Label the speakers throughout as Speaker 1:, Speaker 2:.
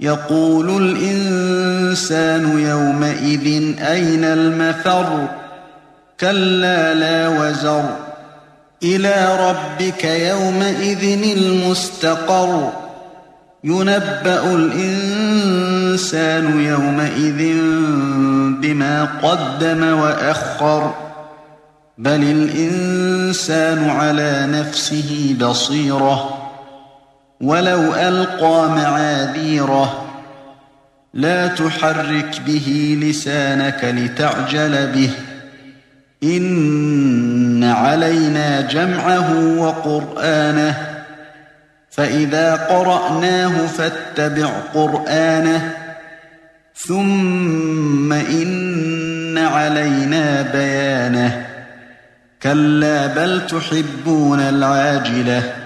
Speaker 1: يقول الإنسان يومئذ أين المفر؟ كلا لا وزر. إلى ربك يومئذ المستقر. ينبأ الإنسان يومئذ بما قدم وأخر. بل الإنسان على نفسه بصيرة. ولو ألقى معاذيره لا تحرك به لسانك لتعجل به. إن علينا جمعه وقرآنه فإذا قرأناه فاتبع قرآنه. ثم إن علينا بيانه. كلا بل تحبون العاجلة.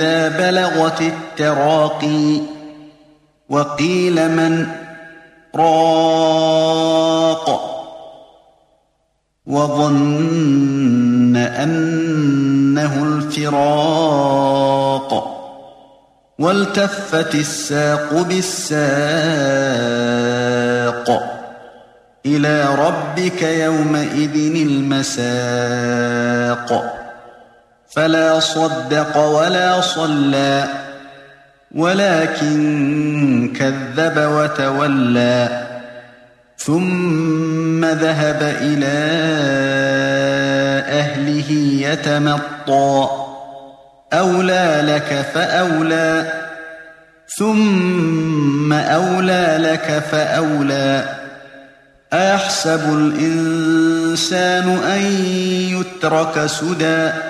Speaker 1: إذا بلغت التراقي وقيل من؟ راق. وظن أنه الفراق. والتفت الساق بالساق. إلى ربك يومئذ المساق. فلا صدق ولا صلى ولكن كذب وتولى. ثم ذهب إلى أهله يتمطى. أولى لك فأولى ثم أولى لك فأولى. أيحسب الإنسان أن يترك سدى.